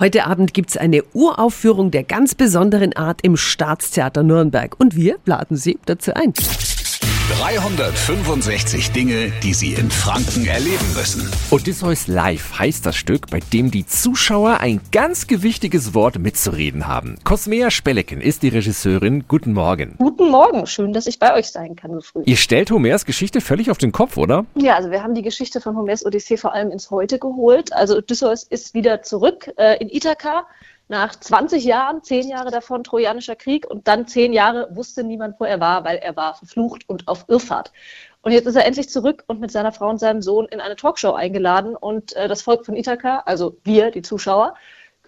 Heute Abend gibt's eine Uraufführung der ganz besonderen Art im Staatstheater Nürnberg und wir laden Sie dazu ein. 365 Dinge, die Sie in Franken erleben müssen. Odysseus Live heißt das Stück, bei dem die Zuschauer ein ganz gewichtiges Wort mitzureden haben. Cosmea Spellecken ist die Regisseurin. Guten Morgen. Guten Morgen, schön, dass ich bei euch sein kann so früh. Ihr stellt Homers Geschichte völlig auf den Kopf, oder? Ja, also wir haben die Geschichte von Homers Odyssee vor allem ins Heute geholt. Also Odysseus ist wieder zurück äh, in Ithaka nach 20 Jahren, 10 Jahre davon Trojanischer Krieg und dann 10 Jahre wusste niemand, wo er war, weil er war verflucht und auf Irrfahrt. Und jetzt ist er endlich zurück und mit seiner Frau und seinem Sohn in eine Talkshow eingeladen und äh, das Volk von Ithaka, also wir, die Zuschauer,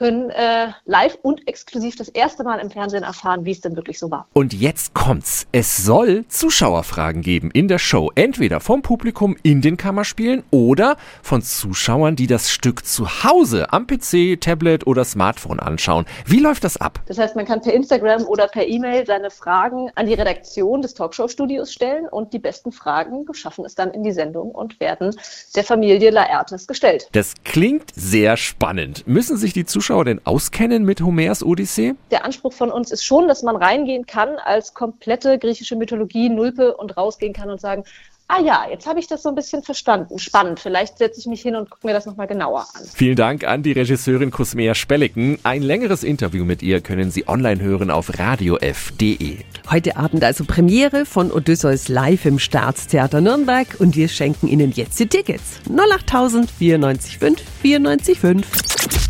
können äh, live und exklusiv das erste Mal im Fernsehen erfahren, wie es denn wirklich so war. Und jetzt kommt's. Es soll Zuschauerfragen geben in der Show. Entweder vom Publikum in den Kammerspielen oder von Zuschauern, die das Stück zu Hause am PC, Tablet oder Smartphone anschauen. Wie läuft das ab? Das heißt, man kann per Instagram oder per E-Mail seine Fragen an die Redaktion des Talkshow-Studios stellen und die besten Fragen schaffen es dann in die Sendung und werden der Familie Laertes gestellt. Das klingt sehr spannend. Müssen sich die Zuschauer Zuschauer denn auskennen mit Homers Odyssee? Der Anspruch von uns ist schon, dass man reingehen kann als komplette griechische Mythologie, Nulpe und rausgehen kann und sagen, ah ja, jetzt habe ich das so ein bisschen verstanden. Spannend. Vielleicht setze ich mich hin und gucke mir das nochmal genauer an. Vielen Dank an die Regisseurin Cosmea Spelliken. Ein längeres Interview mit ihr können Sie online hören auf radiof.de. Heute Abend also Premiere von Odysseus live im Staatstheater Nürnberg und wir schenken Ihnen jetzt die Tickets. 08000 945 945.